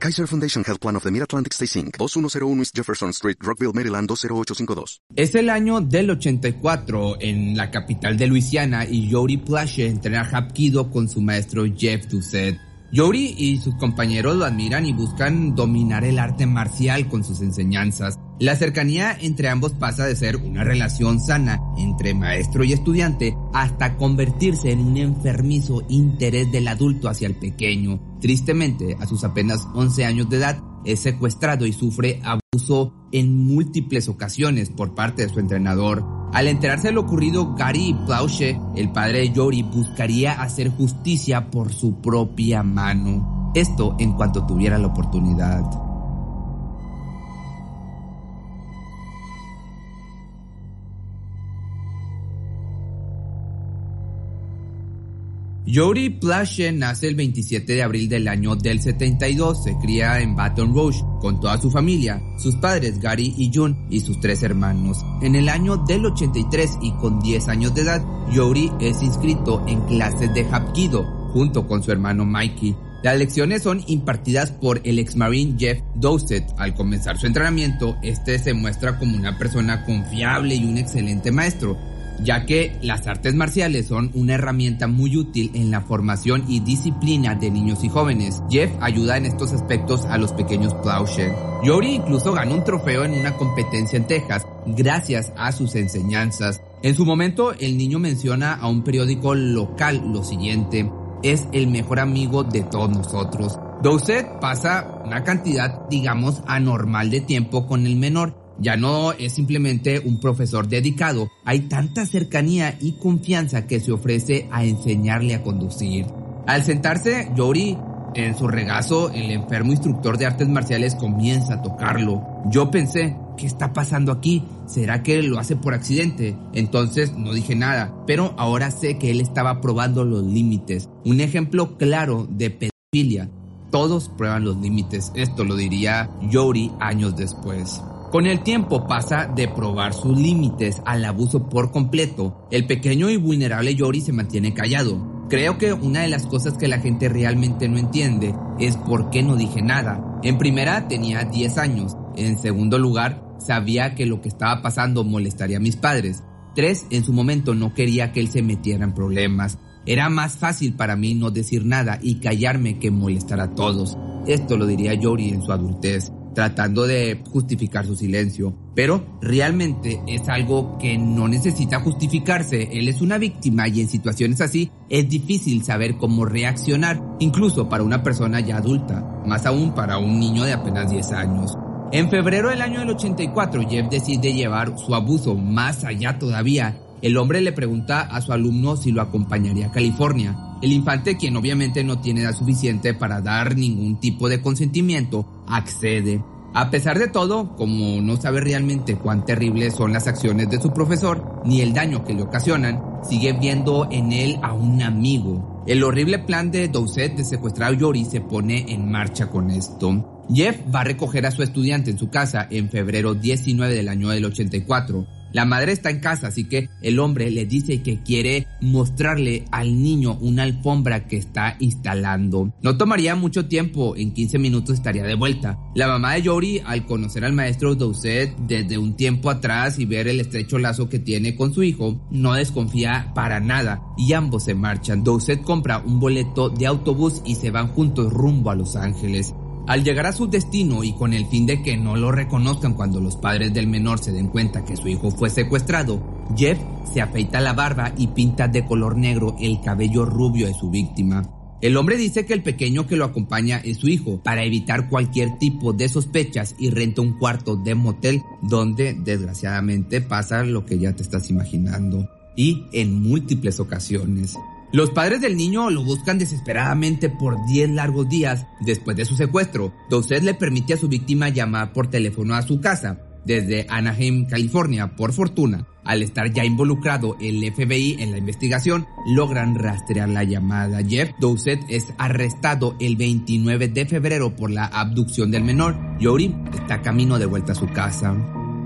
Kaiser Foundation Health Plan of the Mid-Atlantic Stay Inc. 2101 East Jefferson Street, Rockville, Maryland 20852. Es el año del 84 en la capital de Luisiana y Jody Plache entrena Hapkido con su maestro Jeff Doucet. Yori y sus compañeros lo admiran y buscan dominar el arte marcial con sus enseñanzas. La cercanía entre ambos pasa de ser una relación sana entre maestro y estudiante hasta convertirse en un enfermizo interés del adulto hacia el pequeño. Tristemente, a sus apenas 11 años de edad, es secuestrado y sufre abuso en múltiples ocasiones por parte de su entrenador. Al enterarse de lo ocurrido, Gary Plauche, el padre de Yori, buscaría hacer justicia por su propia mano. Esto en cuanto tuviera la oportunidad. Yori Plache nace el 27 de abril del año del 72. Se cría en Baton Rouge con toda su familia, sus padres Gary y June y sus tres hermanos. En el año del 83 y con 10 años de edad, Yori es inscrito en clases de Hapkido junto con su hermano Mikey. Las lecciones son impartidas por el ex marine Jeff Dowsett. Al comenzar su entrenamiento, este se muestra como una persona confiable y un excelente maestro, ya que las artes marciales son una herramienta muy útil en la formación y disciplina de niños y jóvenes. Jeff ayuda en estos aspectos a los pequeños Plowshare. Yori incluso ganó un trofeo en una competencia en Texas gracias a sus enseñanzas. En su momento, el niño menciona a un periódico local lo siguiente, es el mejor amigo de todos nosotros. Dowsett pasa una cantidad, digamos, anormal de tiempo con el menor ya no es simplemente un profesor dedicado, hay tanta cercanía y confianza que se ofrece a enseñarle a conducir. Al sentarse, Yori en su regazo, el enfermo instructor de artes marciales comienza a tocarlo. Yo pensé, ¿qué está pasando aquí? ¿Será que lo hace por accidente? Entonces no dije nada, pero ahora sé que él estaba probando los límites. Un ejemplo claro de pedofilia. Todos prueban los límites, esto lo diría Yori años después. Con el tiempo pasa de probar sus límites al abuso por completo. El pequeño y vulnerable Yori se mantiene callado. Creo que una de las cosas que la gente realmente no entiende es por qué no dije nada. En primera tenía 10 años. En segundo lugar, sabía que lo que estaba pasando molestaría a mis padres. Tres, en su momento no quería que él se metiera en problemas. Era más fácil para mí no decir nada y callarme que molestar a todos. Esto lo diría Yori en su adultez tratando de justificar su silencio. Pero realmente es algo que no necesita justificarse. Él es una víctima y en situaciones así es difícil saber cómo reaccionar, incluso para una persona ya adulta, más aún para un niño de apenas 10 años. En febrero del año del 84, Jeff decide llevar su abuso más allá todavía. El hombre le pregunta a su alumno si lo acompañaría a California. El infante, quien obviamente no tiene edad suficiente para dar ningún tipo de consentimiento, accede. A pesar de todo, como no sabe realmente cuán terribles son las acciones de su profesor, ni el daño que le ocasionan, sigue viendo en él a un amigo. El horrible plan de Doucet de secuestrar a Yori se pone en marcha con esto. Jeff va a recoger a su estudiante en su casa en febrero 19 del año del 84 la madre está en casa, así que el hombre le dice que quiere mostrarle al niño una alfombra que está instalando. No tomaría mucho tiempo, en 15 minutos estaría de vuelta. La mamá de Yori, al conocer al maestro Doucet desde un tiempo atrás y ver el estrecho lazo que tiene con su hijo, no desconfía para nada y ambos se marchan. Doucet compra un boleto de autobús y se van juntos rumbo a Los Ángeles. Al llegar a su destino y con el fin de que no lo reconozcan cuando los padres del menor se den cuenta que su hijo fue secuestrado, Jeff se afeita la barba y pinta de color negro el cabello rubio de su víctima. El hombre dice que el pequeño que lo acompaña es su hijo, para evitar cualquier tipo de sospechas y renta un cuarto de motel donde desgraciadamente pasa lo que ya te estás imaginando. Y en múltiples ocasiones. Los padres del niño lo buscan desesperadamente por 10 largos días después de su secuestro. Doucet le permite a su víctima llamar por teléfono a su casa. desde Anaheim, California. Por fortuna, al estar ya involucrado el FBI en la investigación, logran rastrear la llamada. Jeff Dowsett es arrestado el 29 de febrero por la abducción del menor. Yori está camino de vuelta a su casa.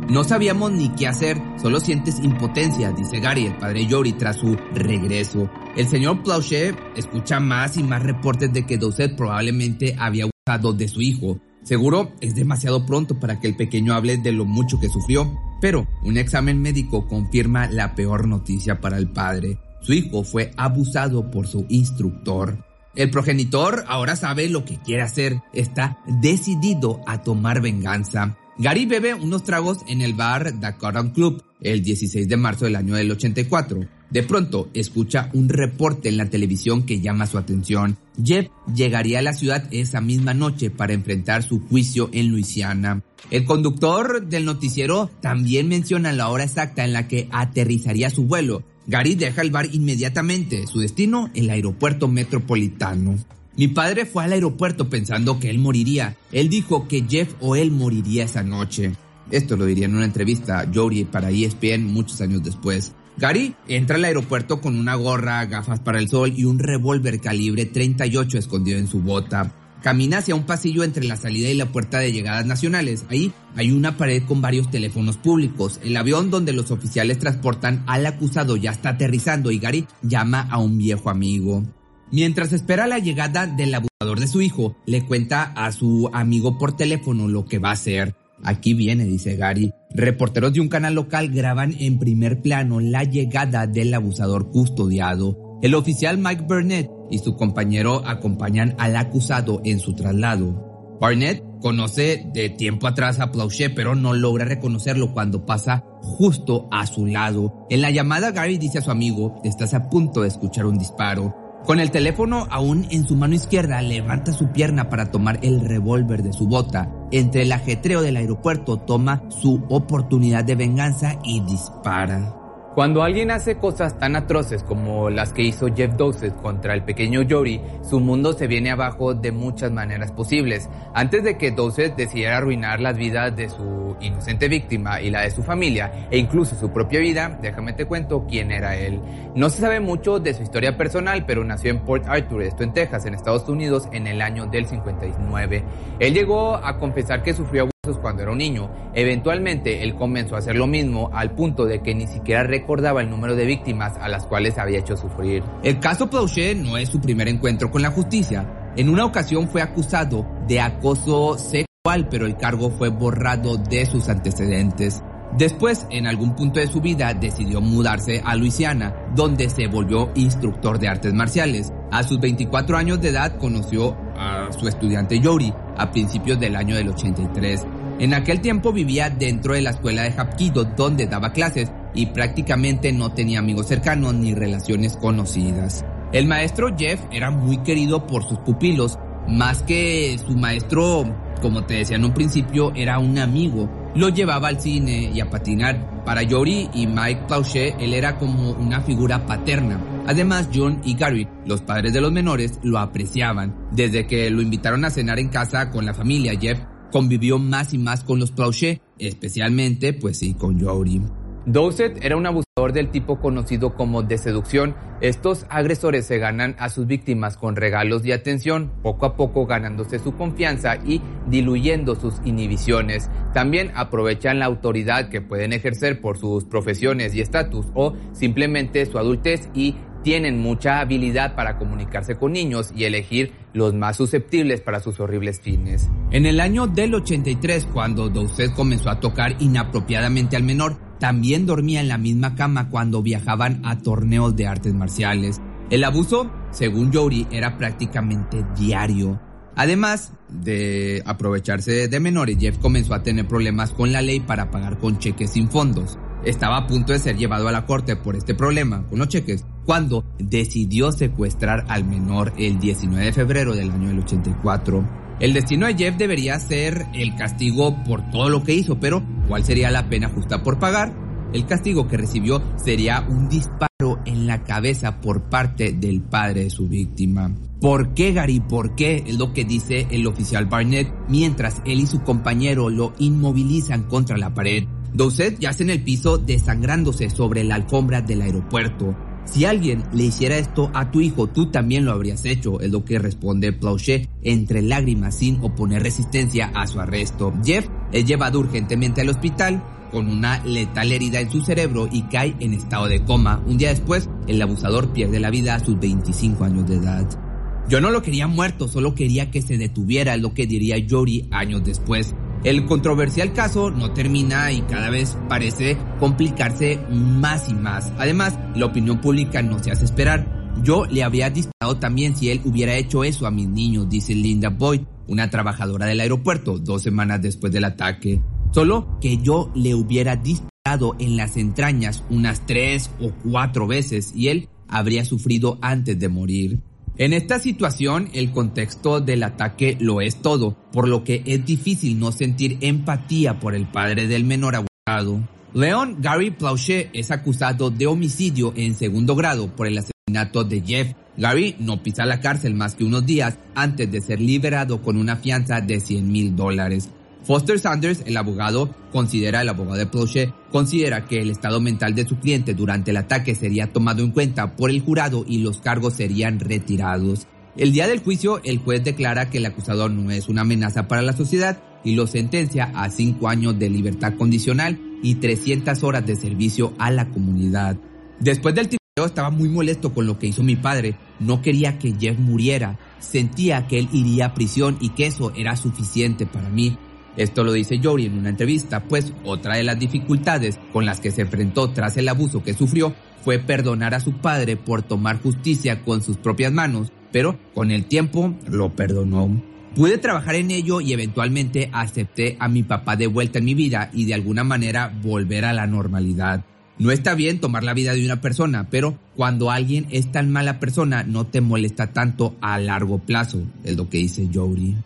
No sabíamos ni qué hacer, solo sientes impotencia, dice Gary, el padre Yori, tras su regreso. El señor Plauchet escucha más y más reportes de que Dowsett probablemente había usado de su hijo. Seguro es demasiado pronto para que el pequeño hable de lo mucho que sufrió, pero un examen médico confirma la peor noticia para el padre. Su hijo fue abusado por su instructor. El progenitor ahora sabe lo que quiere hacer, está decidido a tomar venganza. Gary bebe unos tragos en el bar Dakota Club el 16 de marzo del año del 84. De pronto escucha un reporte en la televisión que llama su atención. Jeff llegaría a la ciudad esa misma noche para enfrentar su juicio en Luisiana. El conductor del noticiero también menciona la hora exacta en la que aterrizaría su vuelo. Gary deja el bar inmediatamente, su destino el aeropuerto metropolitano. Mi padre fue al aeropuerto pensando que él moriría. Él dijo que Jeff o él moriría esa noche. Esto lo diría en una entrevista Jory para ESPN muchos años después. Gary entra al aeropuerto con una gorra, gafas para el sol y un revólver calibre 38 escondido en su bota. Camina hacia un pasillo entre la salida y la puerta de llegadas nacionales. Ahí hay una pared con varios teléfonos públicos. El avión donde los oficiales transportan al acusado ya está aterrizando y Gary llama a un viejo amigo. Mientras espera la llegada del abusador de su hijo, le cuenta a su amigo por teléfono lo que va a hacer. Aquí viene, dice Gary. Reporteros de un canal local graban en primer plano la llegada del abusador custodiado. El oficial Mike Burnett y su compañero acompañan al acusado en su traslado. Burnett conoce de tiempo atrás a Plauchet, pero no logra reconocerlo cuando pasa justo a su lado. En la llamada, Gary dice a su amigo, estás a punto de escuchar un disparo. Con el teléfono aún en su mano izquierda, levanta su pierna para tomar el revólver de su bota. Entre el ajetreo del aeropuerto, toma su oportunidad de venganza y dispara. Cuando alguien hace cosas tan atroces como las que hizo Jeff Dowsett contra el pequeño Jory, su mundo se viene abajo de muchas maneras posibles. Antes de que Dowsett decidiera arruinar las vidas de su inocente víctima y la de su familia, e incluso su propia vida, déjame te cuento quién era él. No se sabe mucho de su historia personal, pero nació en Port Arthur, esto en Texas, en Estados Unidos, en el año del 59. Él llegó a confesar que sufrió cuando era un niño. Eventualmente él comenzó a hacer lo mismo al punto de que ni siquiera recordaba el número de víctimas a las cuales había hecho sufrir. El caso Plauchet no es su primer encuentro con la justicia. En una ocasión fue acusado de acoso sexual, pero el cargo fue borrado de sus antecedentes. Después, en algún punto de su vida, decidió mudarse a Luisiana, donde se volvió instructor de artes marciales. A sus 24 años de edad conoció su estudiante Yori a principios del año del 83. En aquel tiempo vivía dentro de la escuela de Hapkido donde daba clases y prácticamente no tenía amigos cercanos ni relaciones conocidas. El maestro Jeff era muy querido por sus pupilos, más que su maestro, como te decía en un principio, era un amigo. Lo llevaba al cine y a patinar. Para Yori y Mike Plauchet, él era como una figura paterna. Además, John y Gary, los padres de los menores, lo apreciaban. Desde que lo invitaron a cenar en casa con la familia, Jeff convivió más y más con los Plauchet, especialmente, pues sí, con Yori. Dowsett era un abusador del tipo conocido como de seducción. Estos agresores se ganan a sus víctimas con regalos y atención, poco a poco ganándose su confianza y diluyendo sus inhibiciones. También aprovechan la autoridad que pueden ejercer por sus profesiones y estatus o simplemente su adultez y tienen mucha habilidad para comunicarse con niños y elegir los más susceptibles para sus horribles fines. En el año del 83, cuando Dowsett comenzó a tocar inapropiadamente al menor, también dormía en la misma cama cuando viajaban a torneos de artes marciales. El abuso, según Jory, era prácticamente diario. Además de aprovecharse de menores, Jeff comenzó a tener problemas con la ley para pagar con cheques sin fondos. Estaba a punto de ser llevado a la corte por este problema con los cheques, cuando decidió secuestrar al menor el 19 de febrero del año del 84. El destino de Jeff debería ser el castigo por todo lo que hizo, pero ¿cuál sería la pena justa por pagar? El castigo que recibió sería un disparo en la cabeza por parte del padre de su víctima. ¿Por qué, Gary? ¿Por qué? Es lo que dice el oficial Barnett mientras él y su compañero lo inmovilizan contra la pared. Dowsett yace en el piso desangrándose sobre la alfombra del aeropuerto. Si alguien le hiciera esto a tu hijo, tú también lo habrías hecho, es lo que responde Plauchet entre lágrimas sin oponer resistencia a su arresto. Jeff es llevado urgentemente al hospital con una letal herida en su cerebro y cae en estado de coma. Un día después, el abusador pierde la vida a sus 25 años de edad. Yo no lo quería muerto, solo quería que se detuviera, lo que diría Jory años después. El controversial caso no termina y cada vez parece complicarse más y más. Además, la opinión pública no se hace esperar. Yo le habría disparado también si él hubiera hecho eso a mis niños, dice Linda Boyd, una trabajadora del aeropuerto, dos semanas después del ataque. Solo que yo le hubiera disparado en las entrañas unas tres o cuatro veces y él habría sufrido antes de morir. En esta situación, el contexto del ataque lo es todo, por lo que es difícil no sentir empatía por el padre del menor abusado. Leon Gary Plauchet es acusado de homicidio en segundo grado por el asesinato de Jeff. Gary no pisa la cárcel más que unos días antes de ser liberado con una fianza de 100 mil dólares. Foster Sanders, el abogado, considera, el abogado de Plauchet, considera que el estado mental de su cliente durante el ataque sería tomado en cuenta por el jurado y los cargos serían retirados. El día del juicio, el juez declara que el acusador no es una amenaza para la sociedad y lo sentencia a cinco años de libertad condicional y 300 horas de servicio a la comunidad. Después del tiroteo estaba muy molesto con lo que hizo mi padre. No quería que Jeff muriera. Sentía que él iría a prisión y que eso era suficiente para mí. Esto lo dice Jory en una entrevista, pues otra de las dificultades con las que se enfrentó tras el abuso que sufrió fue perdonar a su padre por tomar justicia con sus propias manos, pero con el tiempo lo perdonó. Pude trabajar en ello y eventualmente acepté a mi papá de vuelta en mi vida y de alguna manera volver a la normalidad. No está bien tomar la vida de una persona, pero cuando alguien es tan mala persona no te molesta tanto a largo plazo, es lo que dice Jory.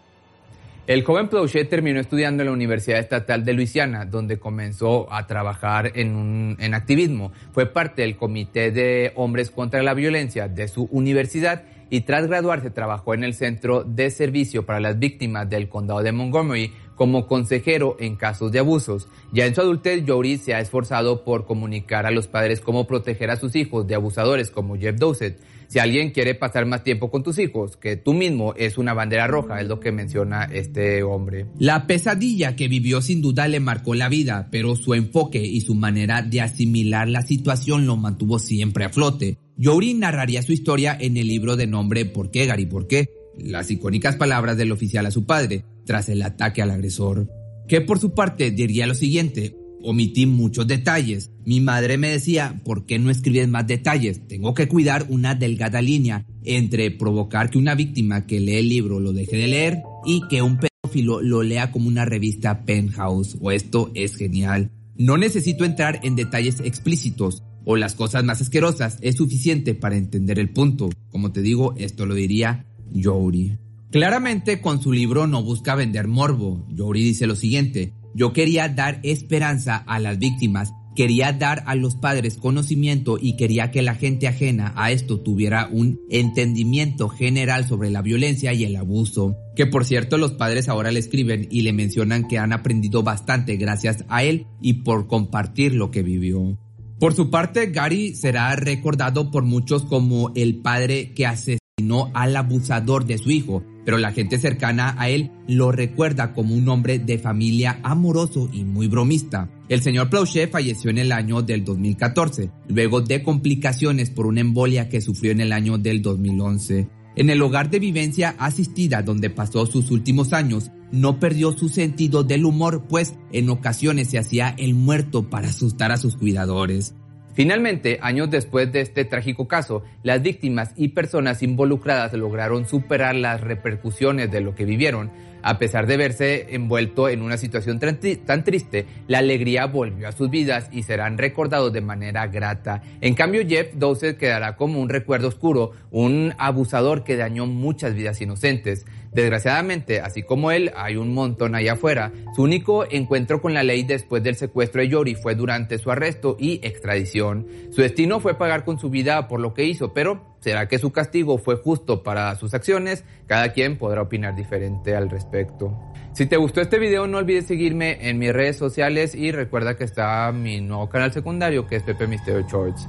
El joven Plauchet terminó estudiando en la Universidad Estatal de Luisiana, donde comenzó a trabajar en, un, en activismo. Fue parte del Comité de Hombres contra la Violencia de su universidad y tras graduarse trabajó en el Centro de Servicio para las Víctimas del Condado de Montgomery como consejero en casos de abusos. Ya en su adultez, Jory se ha esforzado por comunicar a los padres cómo proteger a sus hijos de abusadores como Jeff Dowsett. Si alguien quiere pasar más tiempo con tus hijos, que tú mismo es una bandera roja, es lo que menciona este hombre. La pesadilla que vivió sin duda le marcó la vida, pero su enfoque y su manera de asimilar la situación lo mantuvo siempre a flote. Yori narraría su historia en el libro de nombre ¿Por qué, Gary? ¿Por qué? Las icónicas palabras del oficial a su padre, tras el ataque al agresor. Que por su parte diría lo siguiente, Omití muchos detalles. Mi madre me decía, ¿por qué no escribes más detalles? Tengo que cuidar una delgada línea entre provocar que una víctima que lee el libro lo deje de leer y que un pedófilo lo lea como una revista penthouse. O esto es genial. No necesito entrar en detalles explícitos o las cosas más asquerosas. Es suficiente para entender el punto. Como te digo, esto lo diría Jory. Claramente con su libro no busca vender morbo. Jory dice lo siguiente, yo quería dar esperanza a las víctimas, quería dar a los padres conocimiento y quería que la gente ajena a esto tuviera un entendimiento general sobre la violencia y el abuso. Que por cierto los padres ahora le escriben y le mencionan que han aprendido bastante gracias a él y por compartir lo que vivió. Por su parte, Gary será recordado por muchos como el padre que asesinó al abusador de su hijo, pero la gente cercana a él lo recuerda como un hombre de familia amoroso y muy bromista. El señor Plauchet falleció en el año del 2014, luego de complicaciones por una embolia que sufrió en el año del 2011. En el hogar de vivencia asistida donde pasó sus últimos años, no perdió su sentido del humor, pues en ocasiones se hacía el muerto para asustar a sus cuidadores. Finalmente, años después de este trágico caso, las víctimas y personas involucradas lograron superar las repercusiones de lo que vivieron. A pesar de verse envuelto en una situación tan triste, la alegría volvió a sus vidas y serán recordados de manera grata. En cambio, Jeff Dowsett quedará como un recuerdo oscuro, un abusador que dañó muchas vidas inocentes. Desgraciadamente, así como él, hay un montón allá afuera. Su único encuentro con la ley después del secuestro de Yori fue durante su arresto y extradición. Su destino fue pagar con su vida por lo que hizo, pero ¿Será que su castigo fue justo para sus acciones? Cada quien podrá opinar diferente al respecto. Si te gustó este video no olvides seguirme en mis redes sociales y recuerda que está mi nuevo canal secundario que es Pepe Misterio Shorts.